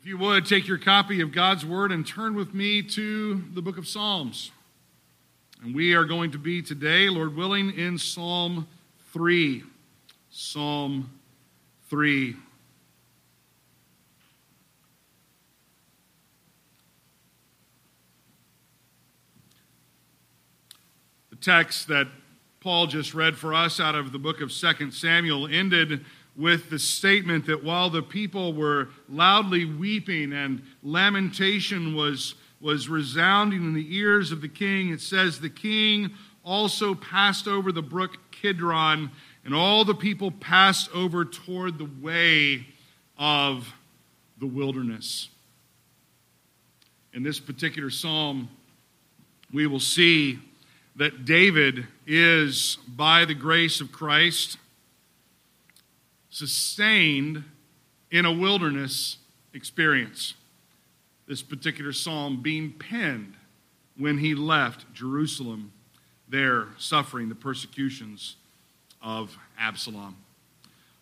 If you would, take your copy of God's Word and turn with me to the book of Psalms. And we are going to be today, Lord willing, in Psalm 3. Psalm 3. The text that Paul just read for us out of the book of 2 Samuel ended with the statement that while the people were loudly weeping and lamentation was, was resounding in the ears of the king, it says, The king also passed over the brook Kidron, and all the people passed over toward the way of the wilderness. In this particular psalm, we will see that David is, by the grace of Christ, sustained in a wilderness experience. This particular psalm being penned when he left Jerusalem, there suffering the persecutions of Absalom.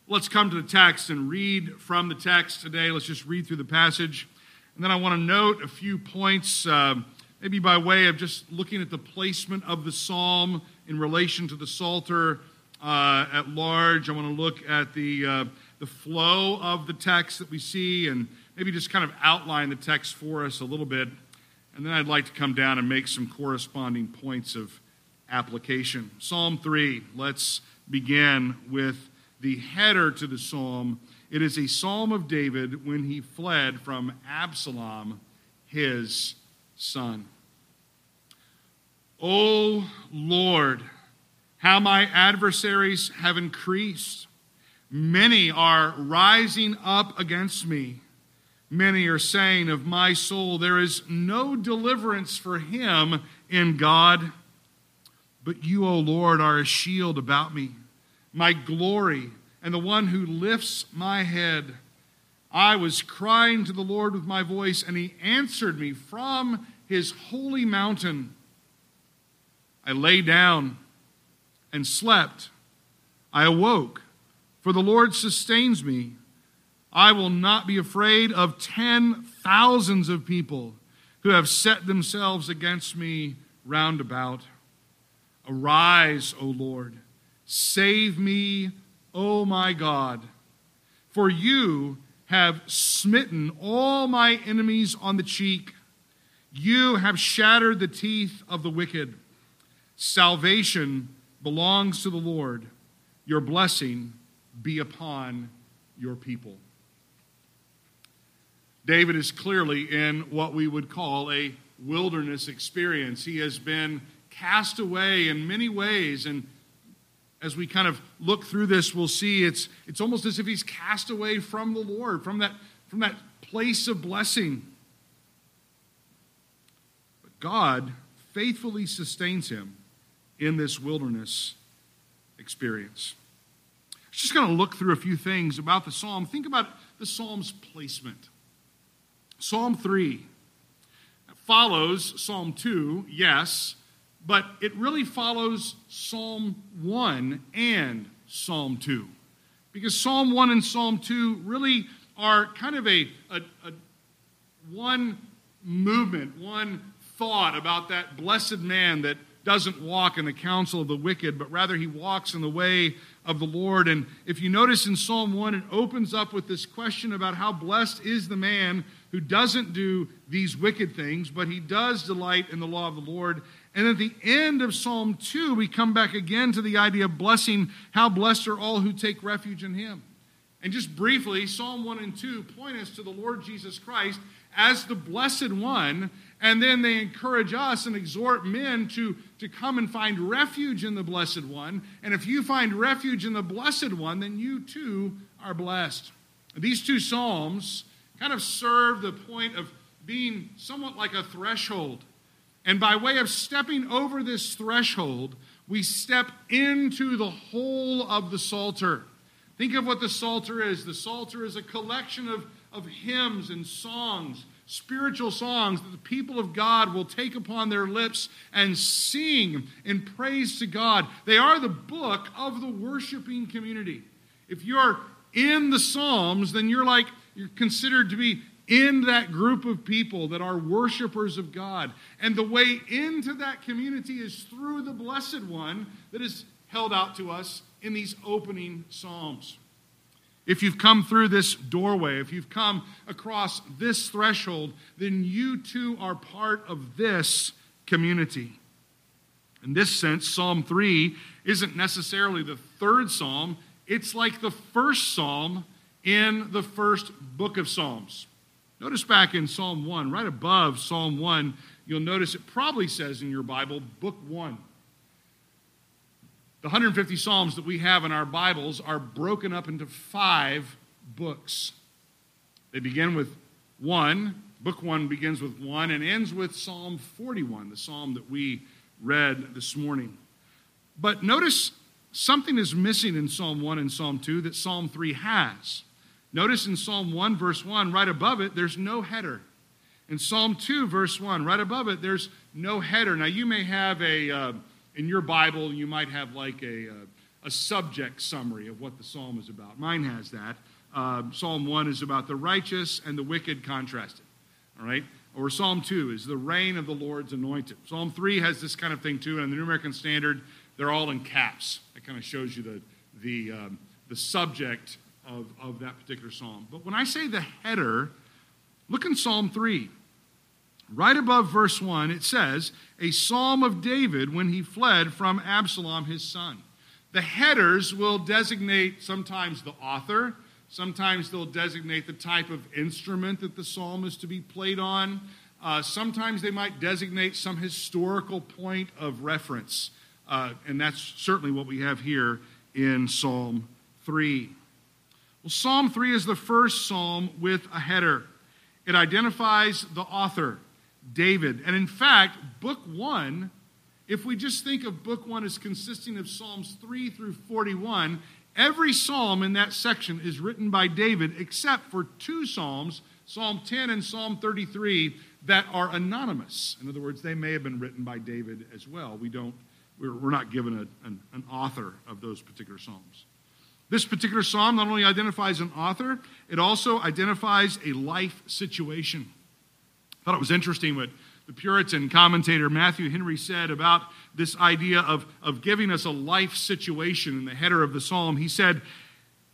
Let's come to the text and read from the text today. Let's just read through the passage. And then I want to note a few points, uh, maybe by way of just looking at the placement of the psalm in relation to the Psalter uh, at large. I want to look at the, uh, the flow of the text that we see and maybe just kind of outline the text for us a little bit. And then I'd like to come down and make some corresponding points of application. Psalm 3, let's begin with the header to the psalm. It is a psalm of David when he fled from Absalom, his son. O Lord, how my adversaries have increased. Many are rising up against me. Many are saying of my soul, There is no deliverance for him in God. But you, O Lord, are a shield about me, my glory, and the one who lifts my head. I was crying to the Lord with my voice, and he answered me from his holy mountain. I lay down and slept. I awoke, for the Lord sustains me. I will not be afraid of ten thousands of people who have set themselves against me round about. Arise, O Lord, save me, O my God, for you have smitten all my enemies on the cheek. You have shattered the teeth of the wicked. Salvation belongs to the Lord. Your blessing be upon your people. David is clearly in what we would call a wilderness experience. He has been cast away in many ways, and as we kind of look through this, we'll see it's, it's almost as if he's cast away from the Lord, from that, from that place of blessing. But God faithfully sustains him in this wilderness experience. Just going to look through a few things about the psalm. Think about the psalm's placement. Psalm 3 follows Psalm 2, yes, but it really follows Psalm 1 and Psalm 2. Because Psalm 1 and Psalm 2 really are kind of a, a, a one movement, one thought about that blessed man that doesn't walk in the counsel of the wicked, but rather he walks in the way of the Lord. And if you notice in Psalm 1, it opens up with this question about how blessed is the man who doesn't do these wicked things, but he does delight in the law of the Lord. And at the end of Psalm 2, we come back again to the idea of blessing. How blessed are all who take refuge in him. And just briefly, Psalm 1 and 2 point us to the Lord Jesus Christ as the blessed one and then they encourage us and exhort men to, to come and find refuge in the Blessed One. And if you find refuge in the Blessed One, then you too are blessed. These two Psalms kind of serve the point of being somewhat like a threshold. And by way of stepping over this threshold, we step into the whole of the Psalter. Think of what the Psalter is. The Psalter is a collection of, of hymns and songs spiritual songs that the people of God will take upon their lips and sing in praise to God. They are the book of the worshiping community. If you're in the Psalms, then you're like, you're considered to be in that group of people that are worshipers of God. And the way into that community is through the Blessed One that is held out to us in these opening Psalms. If you've come through this doorway, if you've come across this threshold, then you too are part of this community. In this sense, Psalm 3 isn't necessarily the third psalm, it's like the first psalm in the first book of Psalms. Notice back in Psalm 1, right above Psalm 1, you'll notice it probably says in your Bible, Book 1. The 150 Psalms that we have in our Bibles are broken up into five books. They begin with 1. Book 1 begins with 1 and ends with Psalm 41, the psalm that we read this morning. But notice something is missing in Psalm 1 and Psalm 2 that Psalm 3 has. Notice in Psalm 1, verse 1, right above it, there's no header. In Psalm 2, verse 1, right above it, there's no header. Now, you may have a, uh, in your Bible, you might have like a, uh, a subject summary of what the psalm is about. Mine has that. Uh, psalm 1 is about the righteous and the wicked contrasted. All right? Or Psalm 2 is the reign of the Lord's anointed. Psalm 3 has this kind of thing too, and in the New American Standard, they're all in caps. It kind of shows you the, the, um, the subject of, of that particular psalm. But when I say the header, look in Psalm 3. Right above verse 1, it says, A psalm of David when he fled from Absalom his son. The headers will designate sometimes the author, sometimes they'll designate the type of instrument that the psalm is to be played on. Uh, sometimes they might designate some historical point of reference. Uh, and that's certainly what we have here in Psalm 3. Well, Psalm 3 is the first psalm with a header. It identifies the author, David. And in fact, book 1, if we just think of book 1 as consisting of Psalms 3 through 41, every psalm in that section is written by David except for two psalms, Psalm 10 and Psalm 33, that are anonymous. In other words, they may have been written by David as well. We don't, we're, we're not given a, an, an author of those particular psalms. This particular psalm not only identifies an author, it also identifies a life situation. Thought it was interesting what the Puritan commentator Matthew Henry said about this idea of, of giving us a life situation in the header of the psalm. He said,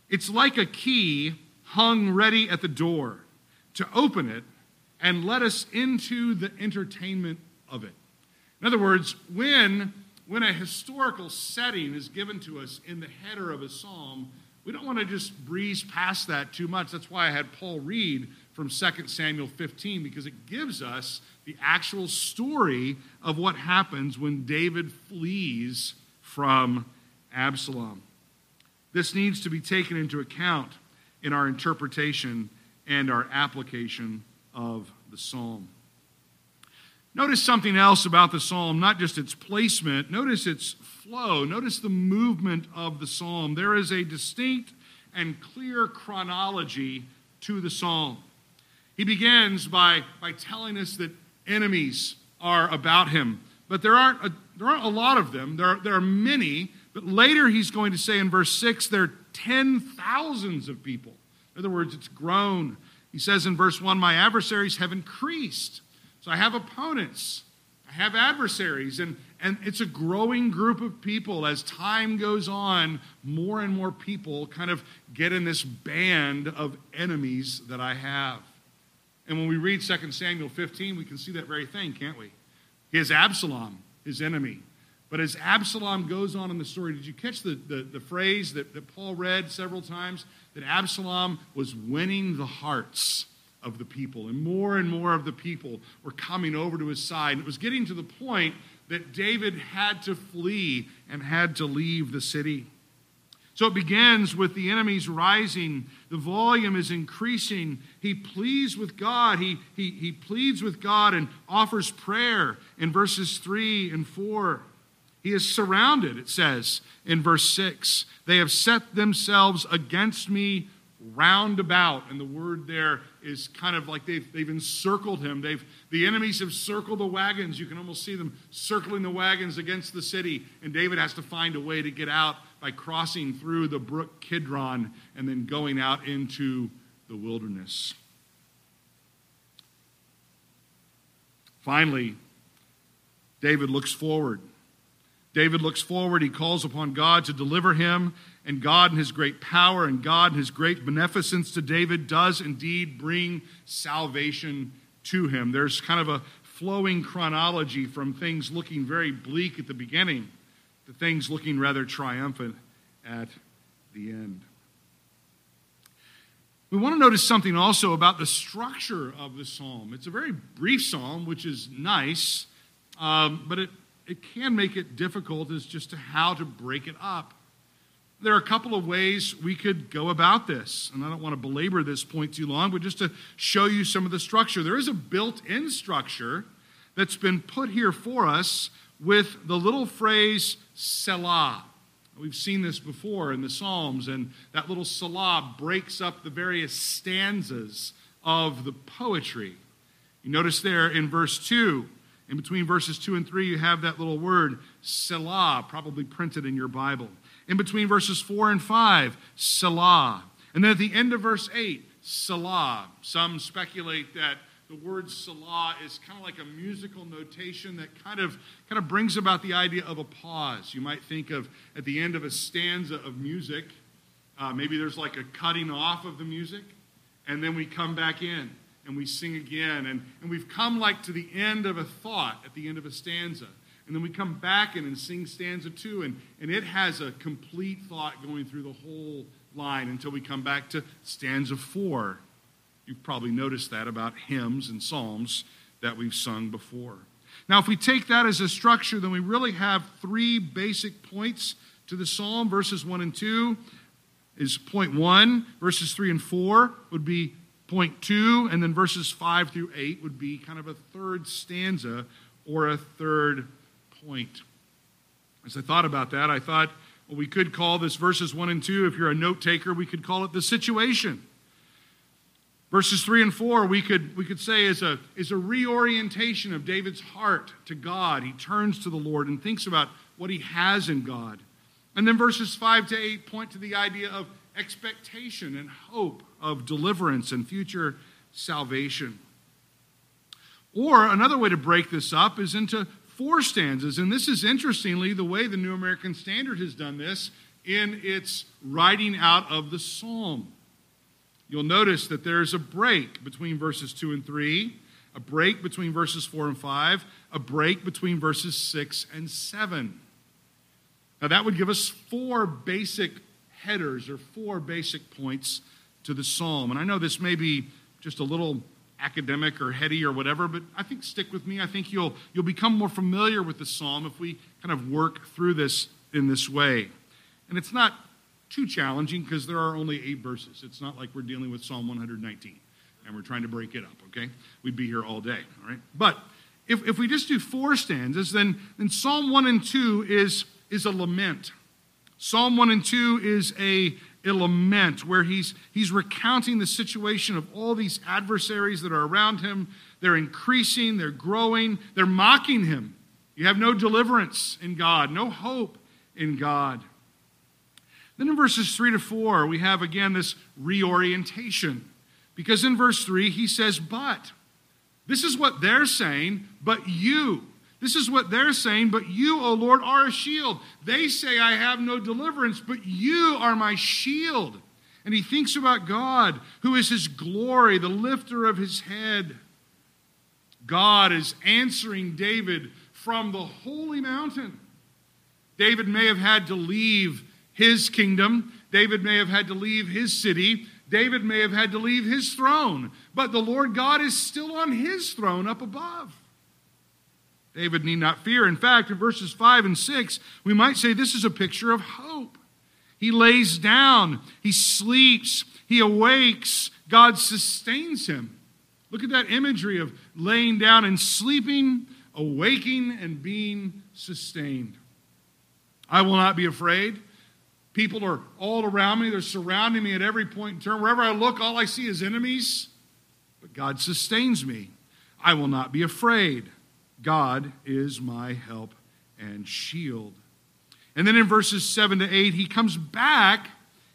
It's like a key hung ready at the door to open it and let us into the entertainment of it. In other words, when when a historical setting is given to us in the header of a psalm, we don't want to just breeze past that too much. That's why I had Paul read from 2 Samuel 15, because it gives us the actual story of what happens when David flees from Absalom. This needs to be taken into account in our interpretation and our application of the psalm. Notice something else about the psalm, not just its placement, notice its flow, notice the movement of the psalm. There is a distinct and clear chronology to the psalm. He begins by, by telling us that enemies are about him, but there aren't a, there aren't a lot of them. There are, there are many, but later he's going to say in verse 6 there are ten thousands of people. In other words, it's grown. He says in verse 1 My adversaries have increased. So I have opponents, I have adversaries, and, and it's a growing group of people. As time goes on, more and more people kind of get in this band of enemies that I have. And when we read 2 Samuel 15, we can see that very thing, can't we? He has Absalom, his enemy. But as Absalom goes on in the story, did you catch the, the, the phrase that, that Paul read several times? That Absalom was winning the hearts of the people. And more and more of the people were coming over to his side. And it was getting to the point that David had to flee and had to leave the city. So it begins with the enemies rising. The volume is increasing. He pleads with God. He, he, he pleads with God and offers prayer in verses 3 and 4. He is surrounded, it says in verse 6. They have set themselves against me round about. And the word there is kind of like they've, they've encircled him. They've, the enemies have circled the wagons. You can almost see them circling the wagons against the city. And David has to find a way to get out by crossing through the brook Kidron and then going out into the wilderness. Finally, David looks forward. David looks forward. He calls upon God to deliver him, and God, in his great power and God, in his great beneficence to David, does indeed bring salvation to him. There's kind of a flowing chronology from things looking very bleak at the beginning to things looking rather triumphant at the end. We want to notice something also about the structure of the psalm. It's a very brief psalm, which is nice, um, but it, it can make it difficult as just to how to break it up. There are a couple of ways we could go about this, and I don't want to belabor this point too long, but just to show you some of the structure. There is a built in structure that's been put here for us with the little phrase Selah. We've seen this before in the Psalms, and that little Selah breaks up the various stanzas of the poetry. You notice there in verse 2, in between verses 2 and 3, you have that little word, Selah, probably printed in your Bible. In between verses 4 and 5, Selah. And then at the end of verse 8, Selah. Some speculate that the word Selah is kind of like a musical notation that kind of, kind of brings about the idea of a pause. You might think of at the end of a stanza of music, uh, maybe there's like a cutting off of the music, and then we come back in and we sing again. And, and we've come like to the end of a thought at the end of a stanza. And then we come back in and sing stanza two, and, and it has a complete thought going through the whole line until we come back to stanza four. You've probably noticed that about hymns and psalms that we've sung before. Now, if we take that as a structure, then we really have three basic points to the psalm. Verses 1 and 2 is point 1, verses 3 and 4 would be point 2, and then verses 5 through 8 would be kind of a third stanza or a third point. As I thought about that, I thought, well, we could call this verses 1 and 2, if you're a note taker, we could call it the situation. Verses 3 and 4, we could, we could say, is a, is a reorientation of David's heart to God. He turns to the Lord and thinks about what he has in God. And then verses 5 to 8 point to the idea of expectation and hope of deliverance and future salvation. Or another way to break this up is into four stanzas. And this is interestingly the way the New American Standard has done this in its writing out of the psalm. You'll notice that there's a break between verses 2 and 3, a break between verses 4 and 5, a break between verses 6 and 7. Now, that would give us four basic headers or four basic points to the psalm. And I know this may be just a little academic or heady or whatever, but I think stick with me. I think you'll, you'll become more familiar with the psalm if we kind of work through this in this way. And it's not too challenging because there are only eight verses. It's not like we're dealing with Psalm 119 and we're trying to break it up, okay? We'd be here all day, all right? But if, if we just do four stanzas, then, then Psalm 1 and 2 is, is a lament. Psalm 1 and 2 is a, a lament where he's, he's recounting the situation of all these adversaries that are around him. They're increasing, they're growing, they're mocking him. You have no deliverance in God, no hope in God. Then in verses 3 to 4, we have again this reorientation. Because in verse 3, he says, But. This is what they're saying, but you. This is what they're saying, but you, O Lord, are a shield. They say, I have no deliverance, but you are my shield. And he thinks about God, who is his glory, the lifter of his head. God is answering David from the holy mountain. David may have had to leave his kingdom. David may have had to leave his city. David may have had to leave his throne. But the Lord God is still on his throne up above. David need not fear. In fact, in verses 5 and 6, we might say this is a picture of hope. He lays down, he sleeps, he awakes, God sustains him. Look at that imagery of laying down and sleeping, awaking, and being sustained. I will not be afraid. People are all around me. They're surrounding me at every point in turn. Wherever I look, all I see is enemies. But God sustains me. I will not be afraid. God is my help and shield. And then in verses 7 to 8, he comes back.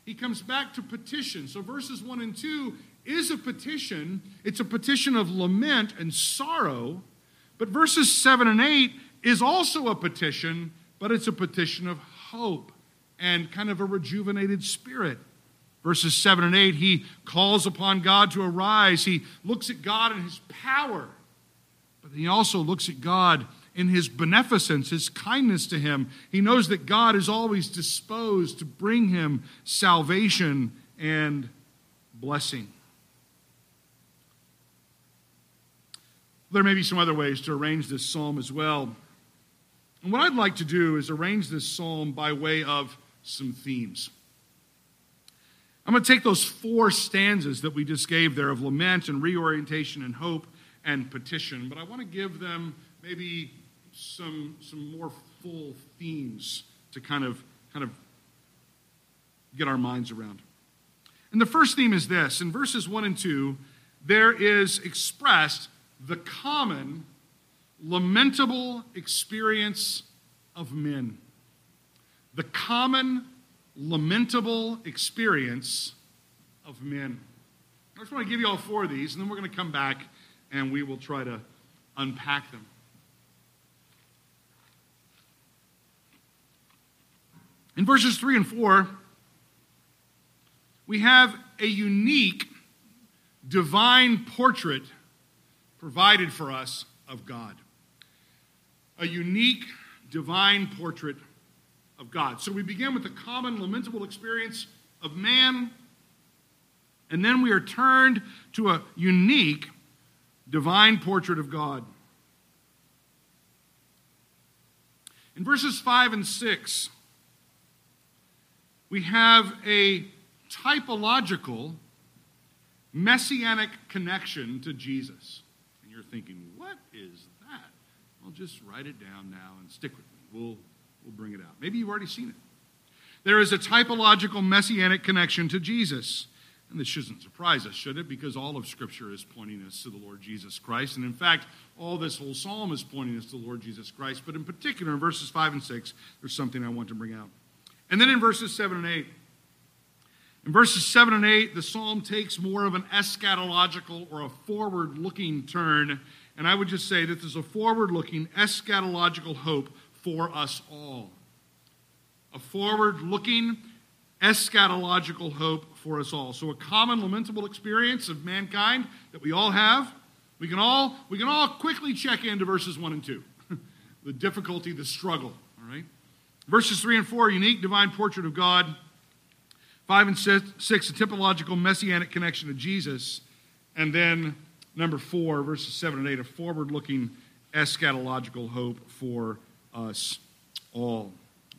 He comes back to petition. So verses 1 and 2 is a petition. It's a petition of lament and sorrow. But verses 7 and 8 is also a petition, but it's a petition of hope and kind of a rejuvenated spirit. Verses 7 and 8, he calls upon God to arise. He looks at God and his power, but he also looks at God in his beneficence, his kindness to him. He knows that God is always disposed to bring him salvation and blessing. There may be some other ways to arrange this psalm as well. And what I'd like to do is arrange this psalm by way of some themes. I'm going to take those four stanzas that we just gave there of lament and reorientation and hope and petition, but I want to give them maybe some, some more full themes to kind of, kind of get our minds around. And the first theme is this in verses 1 and 2, there is expressed the common, lamentable experience of men. The common, lamentable experience of men. I just want to give you all four of these, and then we're going to come back and we will try to unpack them. In verses 3 and 4, we have a unique divine portrait provided for us of God. A unique divine portrait of God. So we begin with the common lamentable experience of man, and then we are turned to a unique divine portrait of God. In verses 5 and 6, we have a typological messianic connection to Jesus. And you're thinking, what is that? Well, just write it down now and stick with me. We'll, we'll bring it out. Maybe you've already seen it. There is a typological messianic connection to Jesus. And this shouldn't surprise us, should it? Because all of Scripture is pointing us to the Lord Jesus Christ. And in fact, all this whole psalm is pointing us to the Lord Jesus Christ. But in particular, in verses 5 and 6, there's something I want to bring out. And then in verses 7 and 8, in verses 7 and 8, the psalm takes more of an eschatological or a forward looking turn. And I would just say that there's a forward looking eschatological hope for us all. A forward looking eschatological hope for us all. So, a common lamentable experience of mankind that we all have. We can all, we can all quickly check into verses 1 and 2 the difficulty, the struggle. All right? Verses 3 and 4, unique divine portrait of God. 5 and 6, a typological messianic connection to Jesus. And then number 4, verses 7 and 8, a forward looking eschatological hope for us all.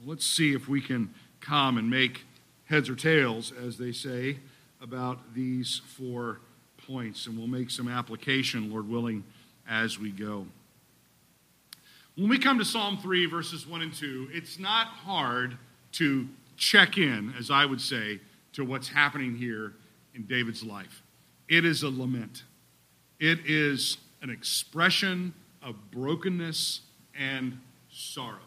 Let's see if we can come and make heads or tails, as they say, about these four points. And we'll make some application, Lord willing, as we go. When we come to Psalm 3, verses 1 and 2, it's not hard to check in, as I would say, to what's happening here in David's life. It is a lament, it is an expression of brokenness and sorrow.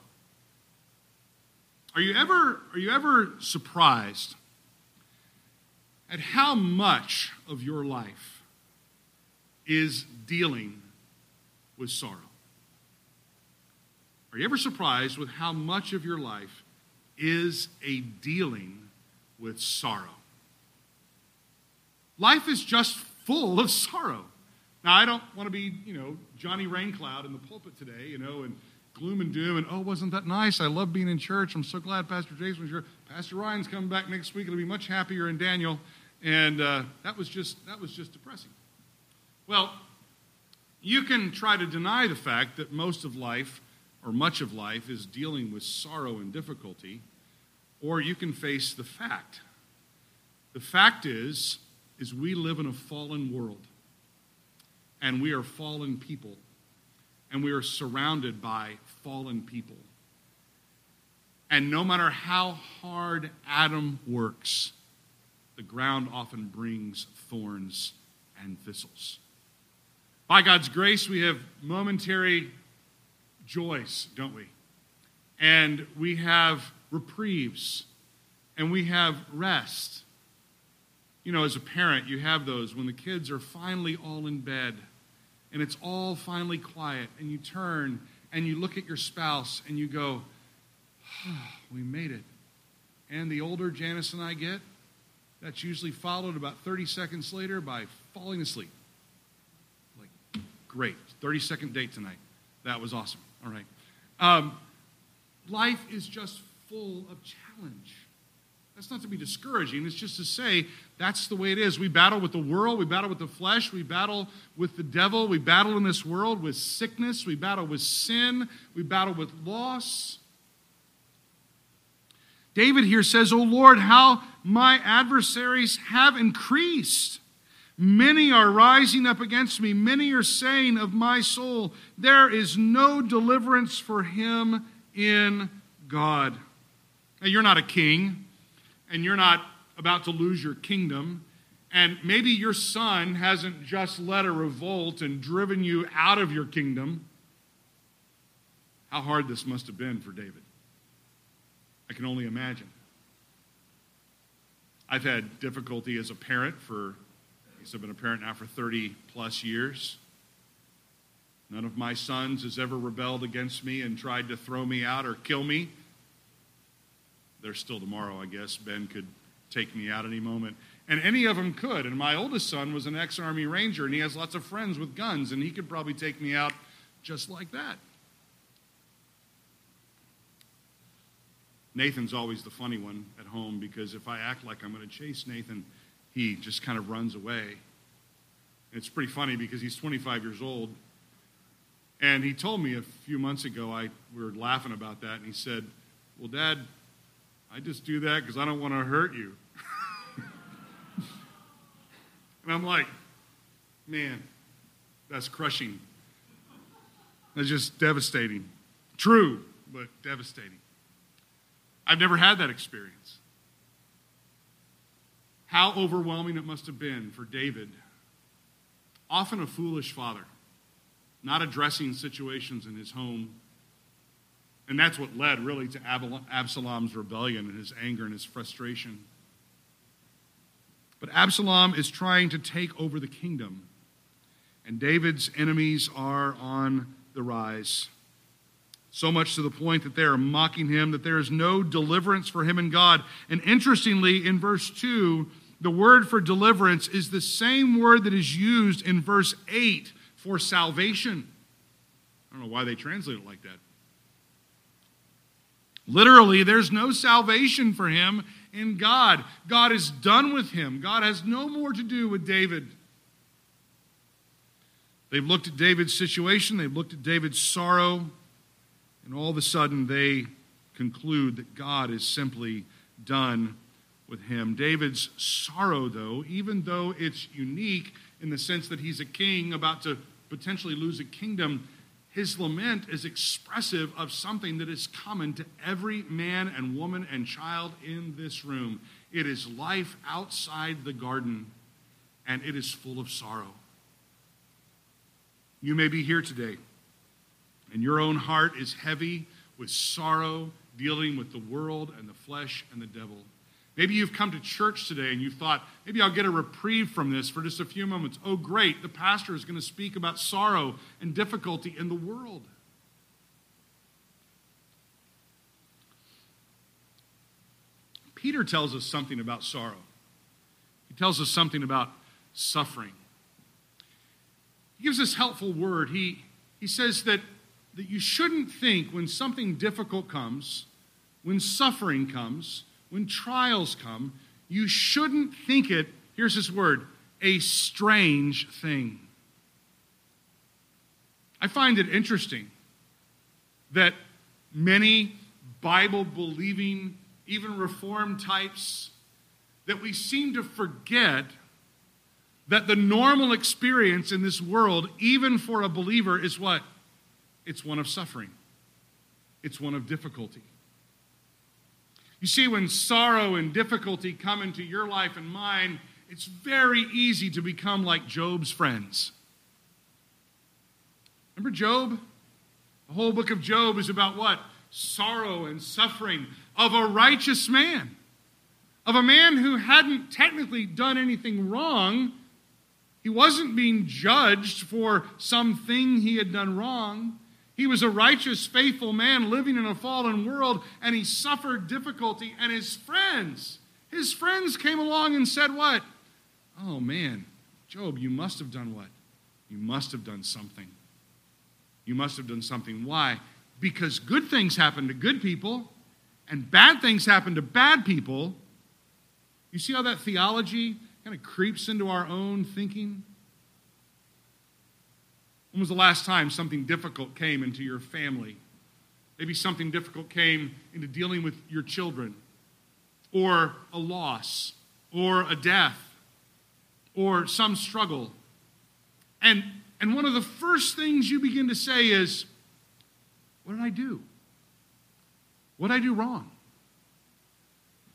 Are you ever, are you ever surprised at how much of your life is dealing with sorrow? Are you ever surprised with how much of your life is a dealing with sorrow? Life is just full of sorrow. Now, I don't want to be, you know, Johnny Raincloud in the pulpit today, you know, and gloom and doom, and oh, wasn't that nice? I love being in church. I'm so glad Pastor Jason was here. Pastor Ryan's coming back next week. It'll be much happier in Daniel. And uh, that was just that was just depressing. Well, you can try to deny the fact that most of life or much of life is dealing with sorrow and difficulty, or you can face the fact. The fact is, is we live in a fallen world, and we are fallen people, and we are surrounded by fallen people. And no matter how hard Adam works, the ground often brings thorns and thistles. By God's grace, we have momentary joys, don't we? And we have reprieves, and we have rest. You know, as a parent, you have those when the kids are finally all in bed and it's all finally quiet, and you turn and you look at your spouse and you go, oh, We made it. And the older Janice and I get, that's usually followed about 30 seconds later by falling asleep. Like, great. 30 second date tonight. That was awesome. All right. Um, life is just full of challenge. That's not to be discouraging. It's just to say that's the way it is. We battle with the world. We battle with the flesh. We battle with the devil. We battle in this world with sickness. We battle with sin. We battle with loss. David here says, O Lord, how my adversaries have increased. Many are rising up against me. Many are saying of my soul, There is no deliverance for him in God. Now, you're not a king, and you're not about to lose your kingdom. And maybe your son hasn't just led a revolt and driven you out of your kingdom. How hard this must have been for David. I can only imagine. I've had difficulty as a parent for, I guess I've been a parent now for 30 plus years. None of my sons has ever rebelled against me and tried to throw me out or kill me. There's still tomorrow, I guess. Ben could take me out any moment. And any of them could. And my oldest son was an ex Army Ranger, and he has lots of friends with guns, and he could probably take me out just like that. Nathan's always the funny one at home because if I act like I'm going to chase Nathan, he just kind of runs away. And It's pretty funny because he's 25 years old. And he told me a few months ago, I, we were laughing about that, and he said, Well, Dad, I just do that because I don't want to hurt you. and I'm like, Man, that's crushing. That's just devastating. True, but devastating. I've never had that experience. How overwhelming it must have been for David, often a foolish father, not addressing situations in his home. And that's what led really to Absalom's rebellion and his anger and his frustration. But Absalom is trying to take over the kingdom, and David's enemies are on the rise. So much to the point that they are mocking him, that there is no deliverance for him in God. And interestingly, in verse 2, the word for deliverance is the same word that is used in verse 8 for salvation. I don't know why they translate it like that. Literally, there's no salvation for him in God. God is done with him. God has no more to do with David. They've looked at David's situation, they've looked at David's sorrow, and all of a sudden, they conclude that God is simply done with him. David's sorrow, though, even though it's unique in the sense that he's a king about to potentially lose a kingdom, his lament is expressive of something that is common to every man and woman and child in this room. It is life outside the garden, and it is full of sorrow. You may be here today and your own heart is heavy with sorrow, dealing with the world and the flesh and the devil. Maybe you've come to church today and you thought, maybe I'll get a reprieve from this for just a few moments. Oh, great, the pastor is going to speak about sorrow and difficulty in the world. Peter tells us something about sorrow. He tells us something about suffering. He gives this helpful word. He, he says that that you shouldn't think when something difficult comes, when suffering comes, when trials come, you shouldn't think it, here's his word, a strange thing. I find it interesting that many Bible believing, even Reformed types, that we seem to forget that the normal experience in this world, even for a believer, is what? it's one of suffering, it's one of difficulty. You see, when sorrow and difficulty come into your life and mine, it's very easy to become like Job's friends. Remember Job? The whole book of Job is about what? Sorrow and suffering of a righteous man, of a man who hadn't technically done anything wrong. He wasn't being judged for something he had done wrong. He was a righteous, faithful man living in a fallen world, and he suffered difficulty. And his friends, his friends came along and said, What? Oh man, Job, you must have done what? You must have done something. You must have done something. Why? Because good things happen to good people, and bad things happen to bad people. You see how that theology kind of creeps into our own thinking? When was the last time something difficult came into your family? Maybe something difficult came into dealing with your children, or a loss, or a death, or some struggle. And, and one of the first things you begin to say is, What did I do? What did I do wrong?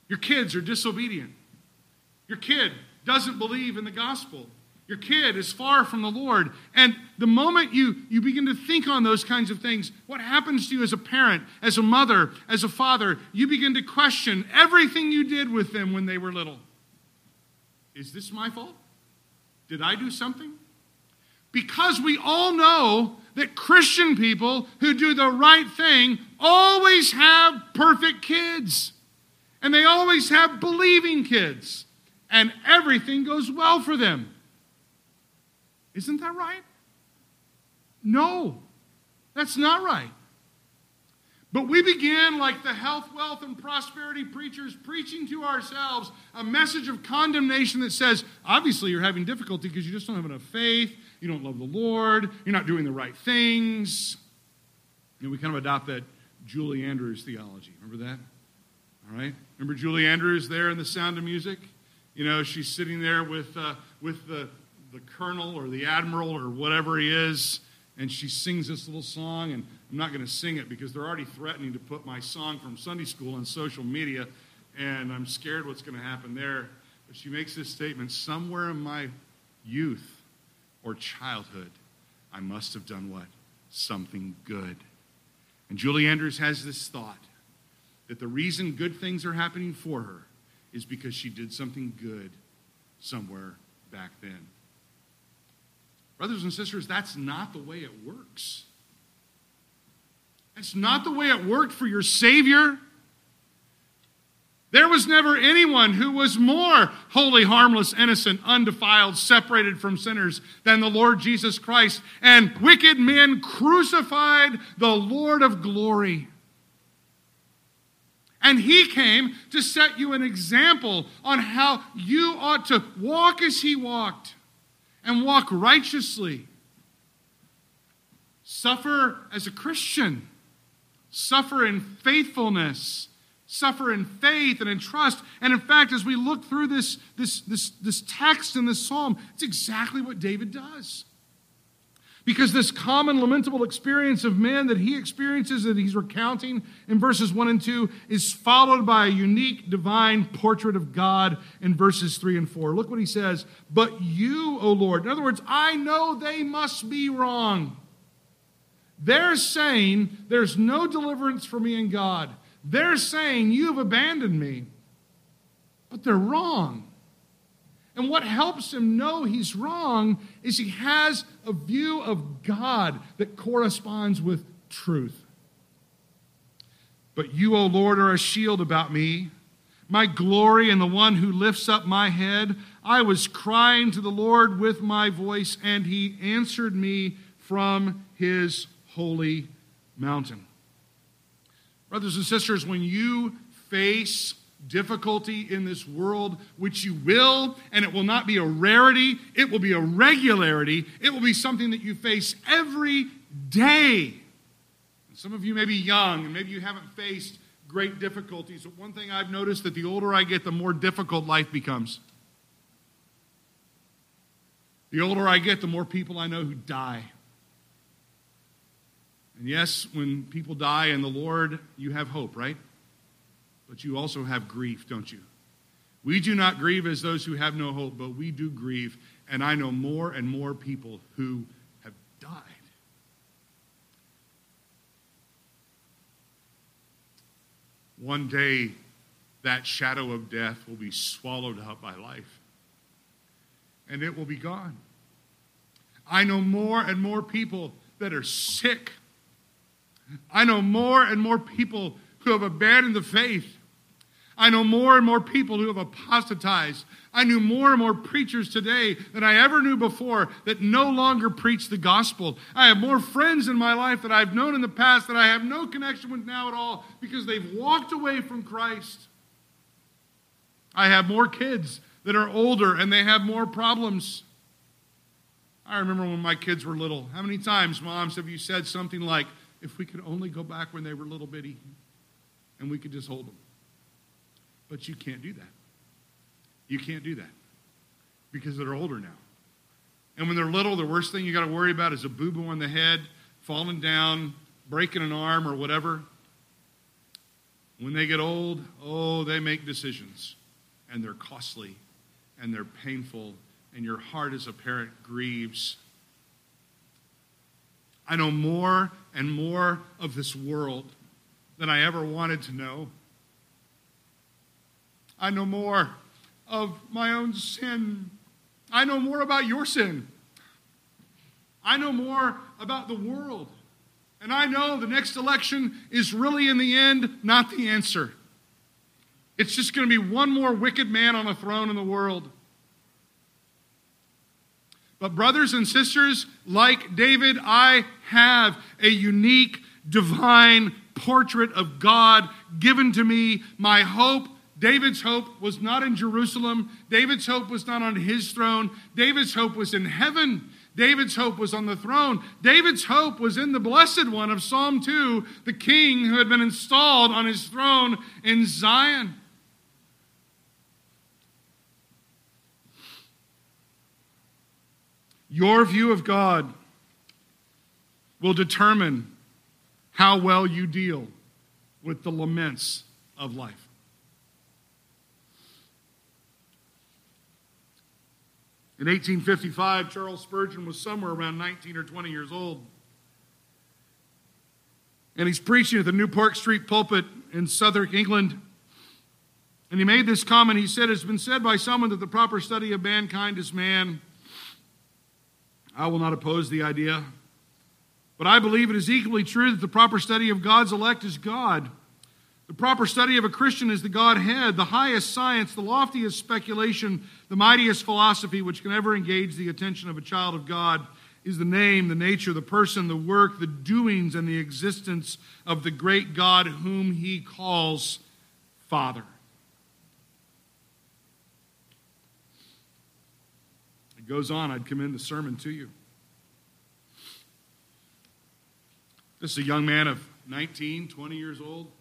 Your kids are disobedient. Your kid doesn't believe in the gospel. Your kid is far from the Lord. And the moment you, you begin to think on those kinds of things, what happens to you as a parent, as a mother, as a father? You begin to question everything you did with them when they were little. Is this my fault? Did I do something? Because we all know that Christian people who do the right thing always have perfect kids. And they always have believing kids. And everything goes well for them. Isn't that right? No, that's not right. But we began like the health, wealth, and prosperity preachers preaching to ourselves a message of condemnation that says, obviously, you're having difficulty because you just don't have enough faith, you don't love the Lord, you're not doing the right things. And we kind of adopt that Julie Andrews theology. Remember that? All right? Remember Julie Andrews there in The Sound of Music? You know, she's sitting there with, uh, with the, the colonel or the admiral or whatever he is, and she sings this little song, and I'm not going to sing it because they're already threatening to put my song from Sunday school on social media, and I'm scared what's going to happen there. But she makes this statement somewhere in my youth or childhood, I must have done what? Something good. And Julie Andrews has this thought that the reason good things are happening for her is because she did something good somewhere back then. Brothers and sisters, that's not the way it works. That's not the way it worked for your Savior. There was never anyone who was more holy, harmless, innocent, undefiled, separated from sinners than the Lord Jesus Christ. And wicked men crucified the Lord of glory. And he came to set you an example on how you ought to walk as he walked and walk righteously. Suffer as a Christian. Suffer in faithfulness. Suffer in faith and in trust. And in fact, as we look through this, this, this, this text in this psalm, it's exactly what David does. Because this common lamentable experience of man that he experiences, that he's recounting in verses 1 and 2, is followed by a unique divine portrait of God in verses 3 and 4. Look what he says But you, O Lord, in other words, I know they must be wrong. They're saying there's no deliverance for me in God. They're saying you've abandoned me. But they're wrong. And what helps him know he's wrong is he has a view of God that corresponds with truth. But you, O Lord, are a shield about me, my glory and the one who lifts up my head. I was crying to the Lord with my voice, and he answered me from his holy mountain. Brothers and sisters, when you face difficulty in this world, which you will, and it will not be a rarity, it will be a regularity. It will be something that you face every day. And some of you may be young, and maybe you haven't faced great difficulties, but one thing I've noticed that the older I get, the more difficult life becomes. The older I get, the more people I know who die. And yes, when people die in the Lord, you have hope, right? But you also have grief, don't you? We do not grieve as those who have no hope, but we do grieve. And I know more and more people who have died. One day, that shadow of death will be swallowed up by life, and it will be gone. I know more and more people that are sick. I know more and more people who have abandoned the faith. I know more and more people who have apostatized. I knew more and more preachers today than I ever knew before that no longer preach the gospel. I have more friends in my life that I've known in the past that I have no connection with now at all because they've walked away from Christ. I have more kids that are older and they have more problems. I remember when my kids were little. How many times, moms, have you said something like, if we could only go back when they were little bitty and we could just hold them? But you can't do that. You can't do that because they're older now. And when they're little, the worst thing you got to worry about is a boo boo on the head, falling down, breaking an arm, or whatever. When they get old, oh, they make decisions, and they're costly, and they're painful, and your heart as a parent grieves. I know more and more of this world than I ever wanted to know. I know more of my own sin. I know more about your sin. I know more about the world. And I know the next election is really, in the end, not the answer. It's just going to be one more wicked man on a throne in the world. But, brothers and sisters, like David, I have a unique, divine portrait of God given to me. My hope David's hope was not in Jerusalem. David's hope was not on his throne. David's hope was in heaven. David's hope was on the throne. David's hope was in the blessed one of Psalm 2, the king who had been installed on his throne in Zion. Your view of God will determine how well you deal with the laments of life. In 1855, Charles Spurgeon was somewhere around 19 or 20 years old. And he's preaching at the New Park Street pulpit in Southwark, England. And he made this comment. He said, It's been said by someone that the proper study of mankind is man. I will not oppose the idea. But I believe it is equally true that the proper study of God's elect is God. The proper study of a Christian is the Godhead, the highest science, the loftiest speculation, the mightiest philosophy which can ever engage the attention of a child of God is the name, the nature, the person, the work, the doings, and the existence of the great God whom he calls Father. It goes on, I'd commend the sermon to you. This is a young man of 19, 20 years old.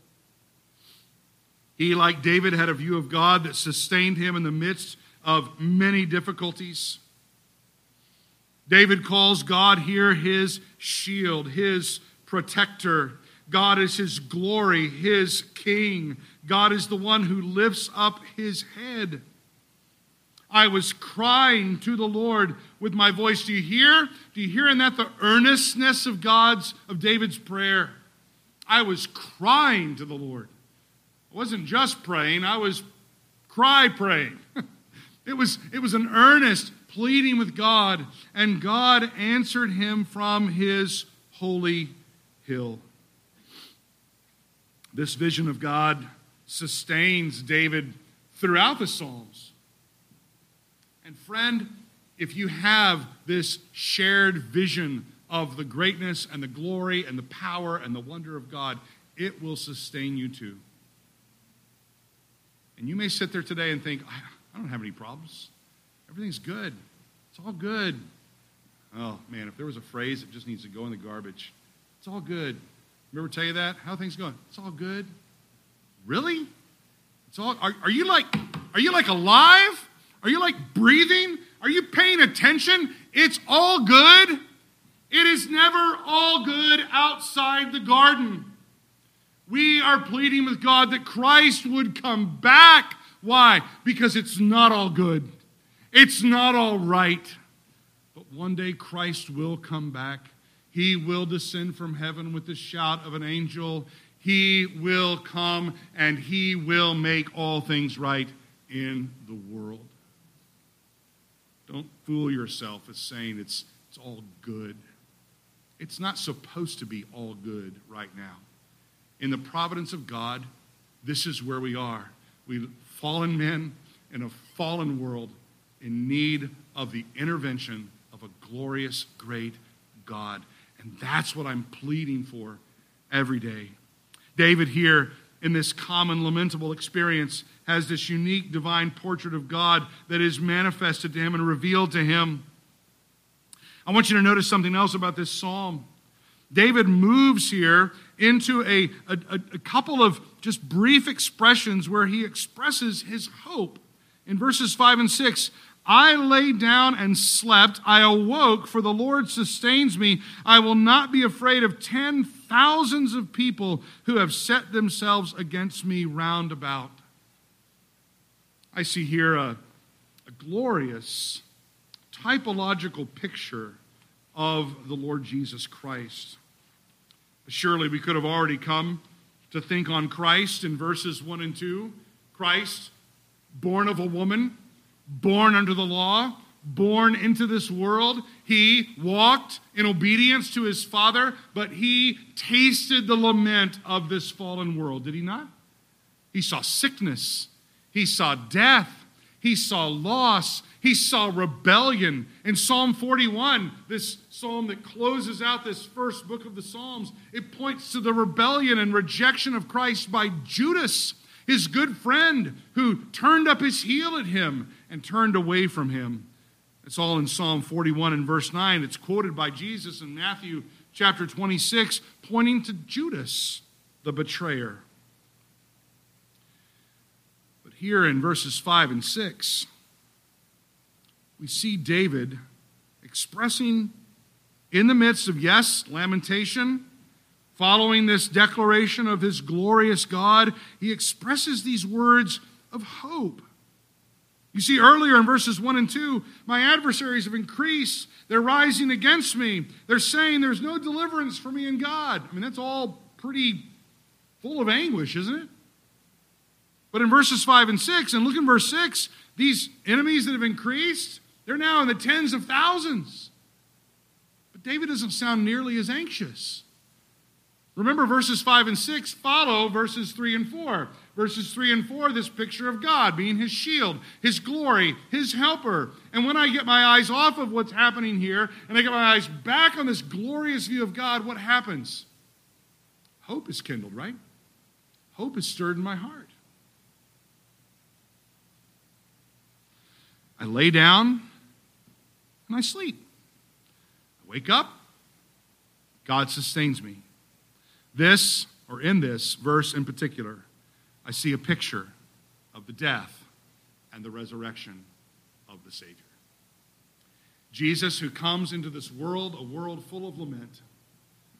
He, like David, had a view of God that sustained him in the midst of many difficulties. David calls God here his shield, his protector. God is his glory, his king. God is the one who lifts up his head. I was crying to the Lord with my voice. Do you hear? Do you hear in that the earnestness of God's of David's prayer? I was crying to the Lord. I wasn't just praying, I was cry praying. it, was, it was an earnest pleading with God, and God answered him from his holy hill. This vision of God sustains David throughout the Psalms. And, friend, if you have this shared vision of the greatness and the glory and the power and the wonder of God, it will sustain you too. And you may sit there today and think, I don't have any problems. Everything's good. It's all good. Oh, man, if there was a phrase that just needs to go in the garbage, it's all good. Remember tell you that? How things going? It's all good. Really? It's all are, are you like are you like alive? Are you like breathing? Are you paying attention? It's all good. It is never all good outside the garden. We are pleading with God that Christ would come back. Why? Because it's not all good, it's not all right. But one day Christ will come back. He will descend from heaven with the shout of an angel. He will come and he will make all things right in the world. Don't fool yourself as saying it's, it's it's all good. It's not supposed to be all good right now. In the providence of God, this is where we are. We fallen men in a fallen world in need of the intervention of a glorious, great God. And that's what I'm pleading for every day. David here in this common lamentable experience has this unique divine portrait of God that is manifested to him and revealed to him. I want you to notice something else about this psalm. David moves here into a, a, a, couple of just brief expressions where he expresses his hope. In verses 5 and 6, I lay down and slept. I awoke, for the Lord sustains me. I will not be afraid of ten thousands of people who have set themselves against me round about. I see here a, a glorious typological picture of the Lord Jesus Christ. Surely we could have already come to think on Christ in verses 1 and 2. Christ, born of a woman born under the law, born into this world. He walked in obedience to his Father, but he tasted the lament of this fallen world, did he not? He saw sickness, he saw death, he saw loss, he saw rebellion. In Psalm 41, this psalm that closes out this first book of the Psalms, it points to the rebellion and rejection of Christ by Judas his good friend who turned up his heel at him and turned away from him. It's all in Psalm 41 and verse 9. It's quoted by Jesus in Matthew chapter 26, pointing to Judas, the betrayer. But here in verses 5 and 6, we see David expressing in the midst of, yes, lamentation, Following this declaration of his glorious God, he expresses these words of hope. You see, earlier in verses 1 and 2, my adversaries have increased. They're rising against me. They're saying there's no deliverance for me in God. I mean, that's all pretty full of anguish, isn't it? But in verses 5 and 6, and look in verse 6, these enemies that have increased, they're now in the tens of thousands. But David doesn't sound nearly as anxious. Remember, verses 5 and 6 follow verses 3 and 4. Verses 3 and 4, this picture of God being his shield, his glory, his helper. And when I get my eyes off of what's happening here and I get my eyes back on this glorious view of God, what happens? Hope is kindled, right? Hope is stirred in my heart. I lay down and I sleep. Wake up, God sustains me. This, or in this verse in particular, I see a picture of the death and the resurrection of the Savior. Jesus, who comes into this world, a world full of lament,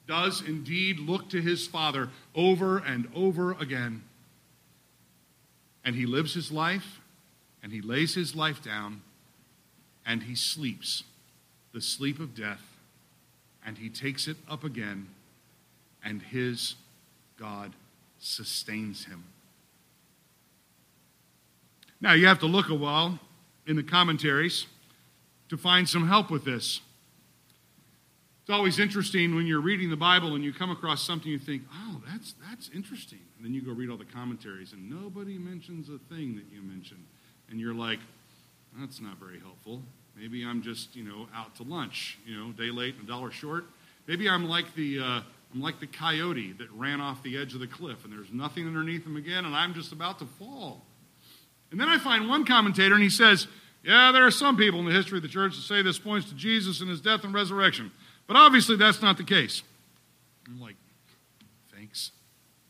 does indeed look to his Father over and over again. And he lives his life, and he lays his life down, and he sleeps the sleep of death, and he takes it up again and his God sustains him. Now, you have to look a while in the commentaries to find some help with this. It's always interesting when you're reading the Bible and you come across something you think, oh, that's, that's interesting. And then you go read all the commentaries and nobody mentions a thing that you mentioned. And you're like, that's not very helpful. Maybe I'm just, you know, out to lunch, you know, day late and a dollar short. Maybe I'm like the, uh, I'm like the coyote that ran off the edge of the cliff, and there's nothing underneath him again, and I'm just about to fall. And then I find one commentator, and he says, Yeah, there are some people in the history of the church that say this points to Jesus and his death and resurrection. But obviously, that's not the case. I'm like, Thanks.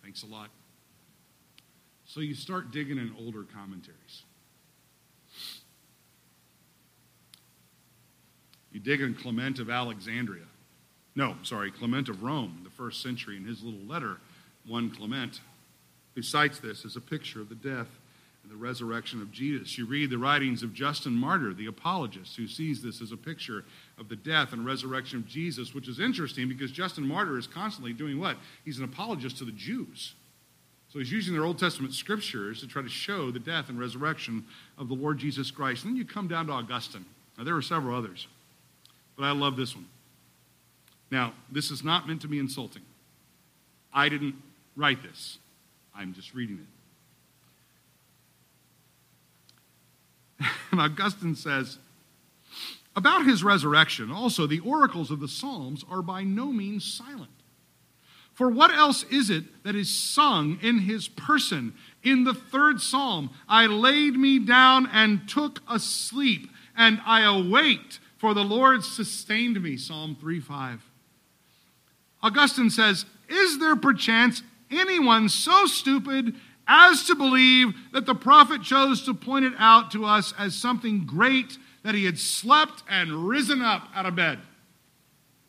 Thanks a lot. So you start digging in older commentaries. You dig in Clement of Alexandria. No, sorry, Clement of Rome, the first century, in his little letter, 1 Clement, who cites this as a picture of the death and the resurrection of Jesus. You read the writings of Justin Martyr, the apologist, who sees this as a picture of the death and resurrection of Jesus, which is interesting because Justin Martyr is constantly doing what? He's an apologist to the Jews. So he's using their Old Testament scriptures to try to show the death and resurrection of the Lord Jesus Christ. And then you come down to Augustine. Now, there were several others. But I love this one. Now, this is not meant to be insulting. I didn't write this, I'm just reading it. And Augustine says, about his resurrection, also, the oracles of the Psalms are by no means silent. For what else is it that is sung in his person? In the third psalm, I laid me down and took a sleep, and I awaked, for the Lord sustained me. Psalm 3 5. Augustine says, Is there perchance anyone so stupid as to believe that the prophet chose to point it out to us as something great that he had slept and risen up out of bed?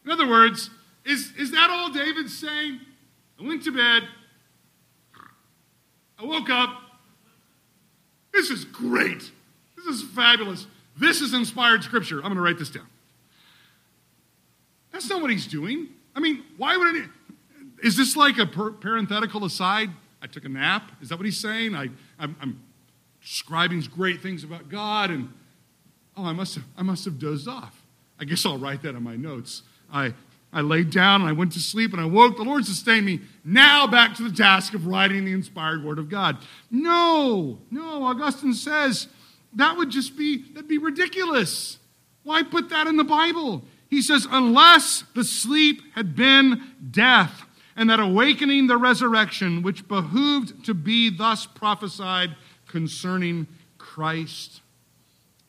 In other words, is, is that all David's saying? I went to bed. I woke up. This is great. This is fabulous. This is inspired scripture. I'm going to write this down. That's not what he's doing. I mean, why would it? Is this like a per- parenthetical aside? I took a nap. Is that what he's saying? I, I'm, I'm describing great things about God, and oh, I must have, I must have dozed off. I guess I'll write that in my notes. I, I laid down and I went to sleep and I woke. The Lord sustained me. Now back to the task of writing the inspired word of God. No, no, Augustine says that would just be, that'd be ridiculous. Why put that in the Bible? He says, unless the sleep had been death, and that awakening the resurrection, which behooved to be thus prophesied concerning Christ.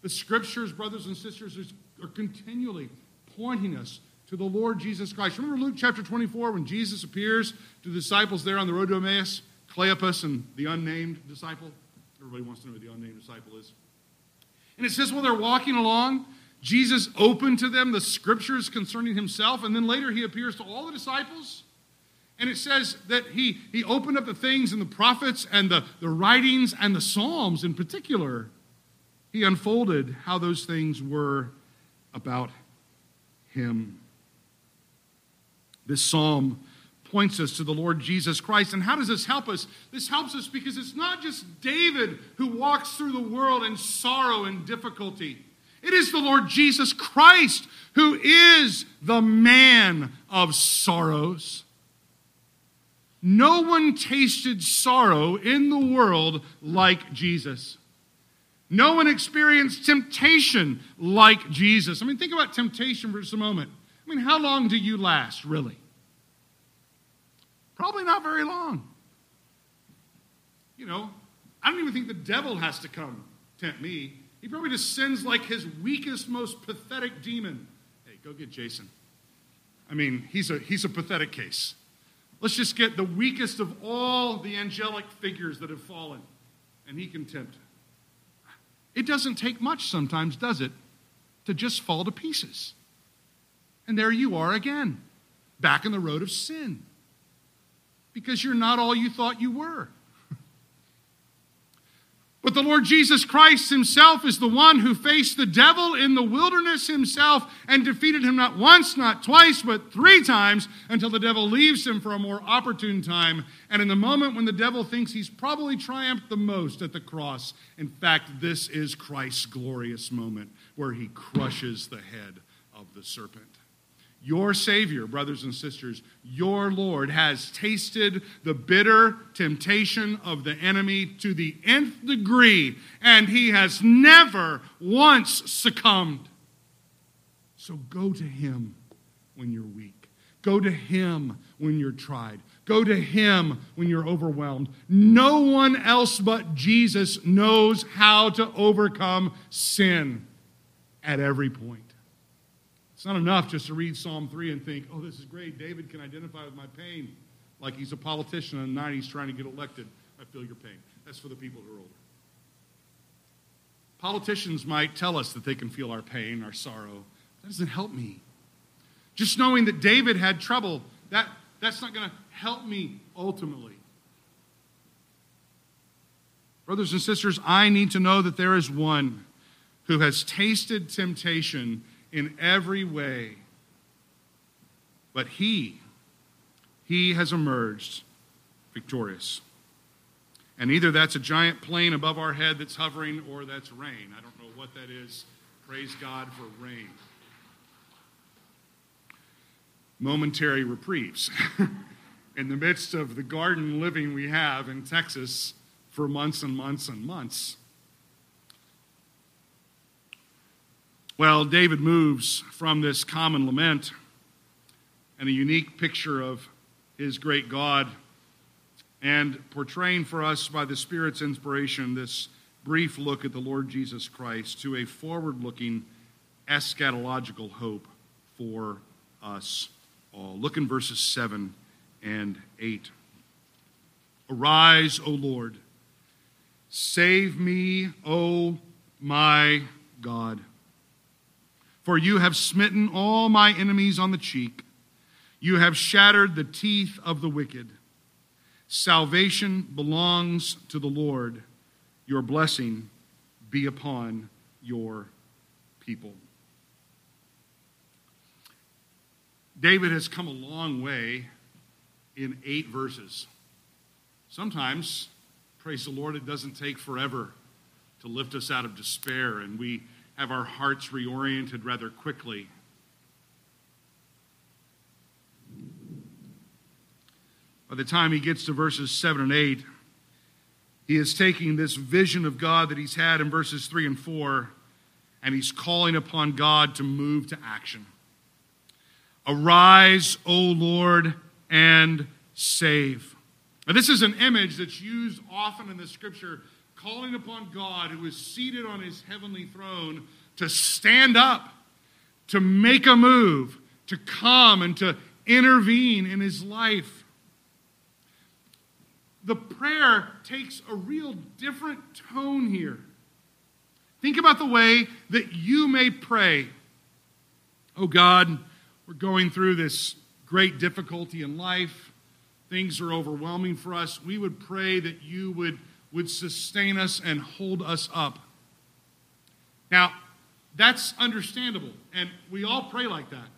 The scriptures, brothers and sisters, are continually pointing us to the Lord Jesus Christ. Remember Luke chapter 24 when Jesus appears to the disciples there on the road to Emmaus? Cleopas and the unnamed disciple. Everybody wants to know who the unnamed disciple is. And it says while they're walking along, Jesus opened to them the scriptures concerning himself, and then later he appears to all the disciples. And it says that he, he opened up the things in the prophets and the, the writings and the Psalms in particular. He unfolded how those things were about him. This psalm points us to the Lord Jesus Christ. And how does this help us? This helps us because it's not just David who walks through the world in sorrow and difficulty. It is the Lord Jesus Christ who is the man of sorrows. No one tasted sorrow in the world like Jesus. No one experienced temptation like Jesus. I mean, think about temptation for just a moment. I mean, how long do you last, really? Probably not very long. You know, I don't even think the devil has to come tempt me. He probably just sends like his weakest, most pathetic demon. Hey, go get Jason. I mean, he's a, he's a pathetic case. Let's just get the weakest of all the angelic figures that have fallen, and he can tempt. It doesn't take much sometimes, does it, to just fall to pieces. And there you are again, back in the road of sin, because you're not all you thought you were. But the Lord Jesus Christ himself is the one who faced the devil in the wilderness himself and defeated him not once, not twice, but three times until the devil leaves him for a more opportune time. And in the moment when the devil thinks he's probably triumphed the most at the cross, in fact, this is Christ's glorious moment where he crushes the head of the serpent. Your Savior, brothers and sisters, your Lord has tasted the bitter temptation of the enemy to the nth degree, and he has never once succumbed. So go to him when you're weak. Go to him when you're tried. Go to him when you're overwhelmed. No one else but Jesus knows how to overcome sin at every point. It's not enough just to read Psalm 3 and think, oh, this is great. David can identify with my pain like he's a politician in the 90s trying to get elected. I feel your pain. That's for the people who are older. Politicians might tell us that they can feel our pain, our sorrow. That doesn't help me. Just knowing that David had trouble, that, that's not going to help me ultimately. Brothers and sisters, I need to know that there is one who has tasted temptation in every way. But he, he has emerged victorious. And either that's a giant plane above our head that's hovering or that's rain. I don't know what that is. Praise God for rain. momentary reprieves in the midst of the garden living we have in Texas for months and months and months. Well, David moves from this common lament and a unique picture of his great God and portraying for us by the Spirit's inspiration this brief look at the Lord Jesus Christ to a forward looking eschatological hope for us all. Look in verses 7 and 8. Arise, O Lord. Save me, O my God. For you have smitten all my enemies on the cheek. You have shattered the teeth of the wicked. Salvation belongs to the Lord. Your blessing be upon your people. David has come a long way in eight verses. Sometimes, praise the Lord, it doesn't take forever to lift us out of despair, and we have our hearts reoriented rather quickly. By the time he gets to verses 7 and 8, he is taking this vision of God that he's had in verses 3 and 4, and he's calling upon God to move to action. Arise, O Lord, and save. Now, this is an image that's used often in the scripture calling upon God, who is seated on his heavenly throne, to stand up, to make a move, to come and to intervene in his life. The prayer takes a real different tone here. Think about the way that you may pray. Oh God, we're going through this great difficulty in life. Things are overwhelming for us. We would pray that you would would sustain us and hold us up. Now, that's understandable, and we all pray like that.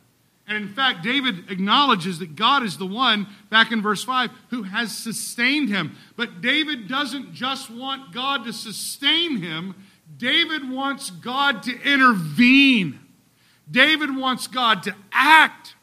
And in fact, David acknowledges that God is the one, back in verse 5, who has sustained him. But David doesn't just want God to sustain him, David wants God to intervene. David wants God to act.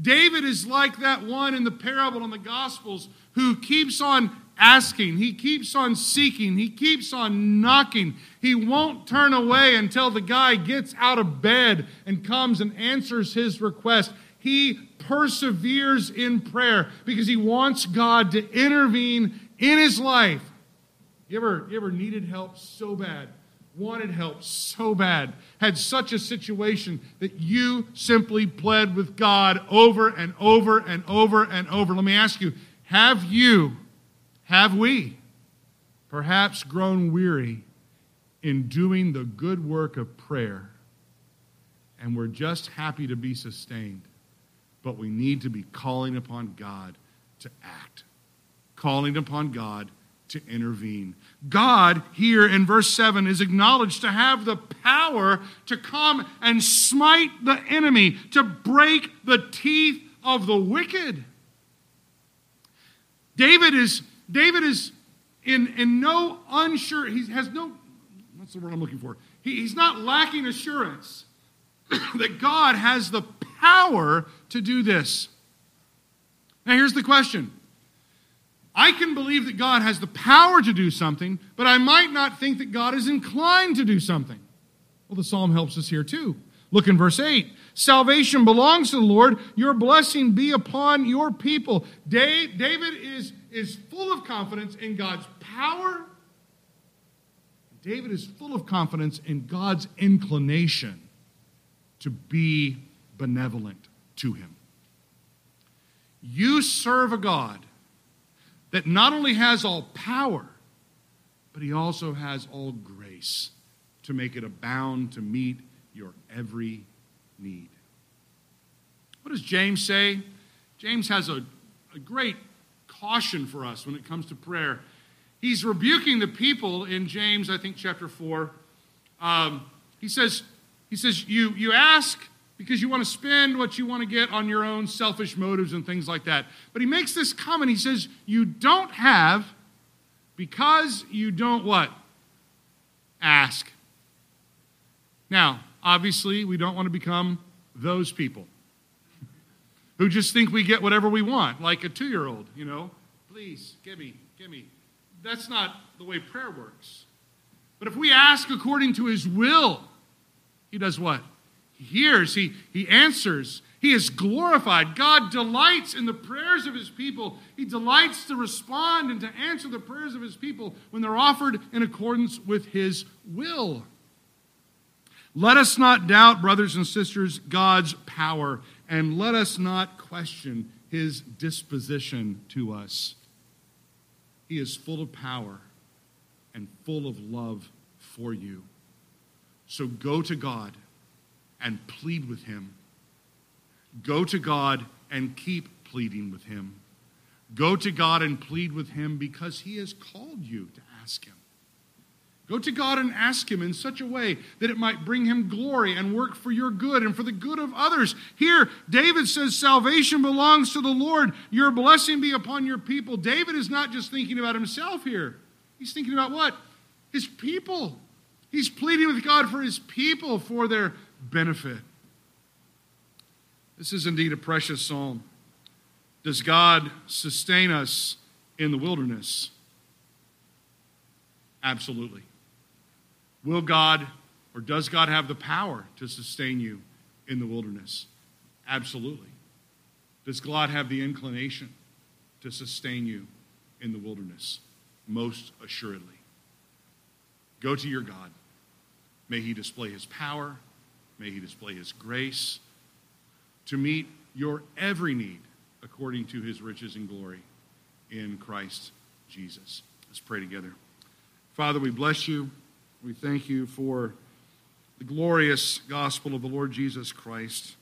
David is like that one in the parable in the Gospels who keeps on asking, he keeps on seeking, he keeps on knocking. He won't turn away until the guy gets out of bed and comes and answers his request. He perseveres in prayer because he wants God to intervene in his life. You ever, you ever needed help so bad? Wanted help so bad, had such a situation that you simply pled with God over and over and over and over. Let me ask you have you have we perhaps grown weary in doing the good work of prayer and we're just happy to be sustained? But we need to be calling upon God to act, calling upon God to intervene. God, here in verse 7, is acknowledged to have the power to come and smite the enemy, to break the teeth of the wicked. David is David is in, in no unsure, he has no, what's the word I'm looking for? He, he's not lacking assurance that God has the power to do this. Now, here's the question I can believe that God has the power to do something, but I might not think that God is inclined to do something. Well, the psalm helps us here too. Look in verse 8. Salvation belongs to the Lord. Your blessing be upon your people. David is is full of confidence in God's power. David is full of confidence in God's inclination to be benevolent to him. You serve a God that not only has all power, but he also has all grace to make it abound to meet your every need. What does James say? James has a, a great caution for us when it comes to prayer. He's rebuking the people in James, I think, chapter 4. Um, he says, he says you, you ask because you want to spend what you want to get on your own selfish motives and things like that. But he makes this comment. He says, You don't have because you don't what? Ask. Now, obviously, we don't want to become those people. Who just think we get whatever we want, like a two year old, you know, please, give me, give me. That's not the way prayer works. But if we ask according to his will, he does what? He hears, he, he answers, he is glorified. God delights in the prayers of his people. He delights to respond and to answer the prayers of his people when they're offered in accordance with his will. Let us not doubt, brothers and sisters, God's power, and let us not question his disposition to us. He is full of power and full of love for you. So go to God and plead with him. Go to God and keep pleading with him. Go to God and plead with him because he has called you to ask him. Go to God and ask Him in such a way that it might bring Him glory and work for your good and for the good of others. Here, David says, Salvation belongs to the Lord. Your blessing be upon your people. David is not just thinking about himself here, he's thinking about what? His people. He's pleading with God for His people for their benefit. This is indeed a precious psalm. Does God sustain us in the wilderness? Absolutely. Will God or does God have the power to sustain you in the wilderness? Absolutely. Does God have the inclination to sustain you in the wilderness? Most assuredly. Go to your God. May he display his power. May he display his grace to meet your every need according to his riches and glory in Christ Jesus. Let's pray together. Father, we bless you. We thank you for the glorious gospel of the Lord Jesus Christ.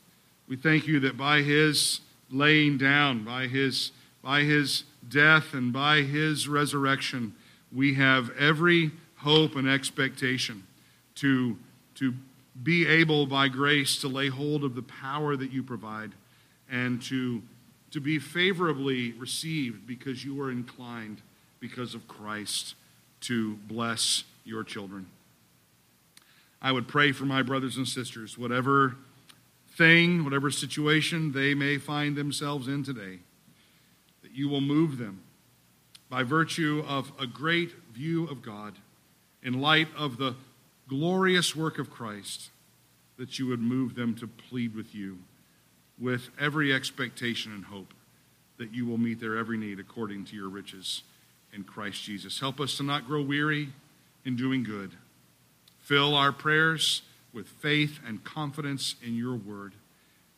We thank you that by his laying down, by his, by his death, and by his resurrection, we have every hope and expectation to, to be able, by grace, to lay hold of the power that you provide and to, to be favorably received because you are inclined, because of Christ, to bless your children. I would pray for my brothers and sisters, whatever thing, whatever situation they may find themselves in today, that you will move them by virtue of a great view of God, in light of the glorious work of Christ, that you would move them to plead with you with every expectation and hope that you will meet their every need according to your riches in Christ Jesus. Help us to not grow weary in doing good Fill our prayers with faith and confidence in your word.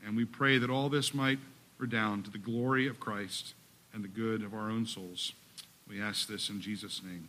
And we pray that all this might redound to the glory of Christ and the good of our own souls. We ask this in Jesus' name.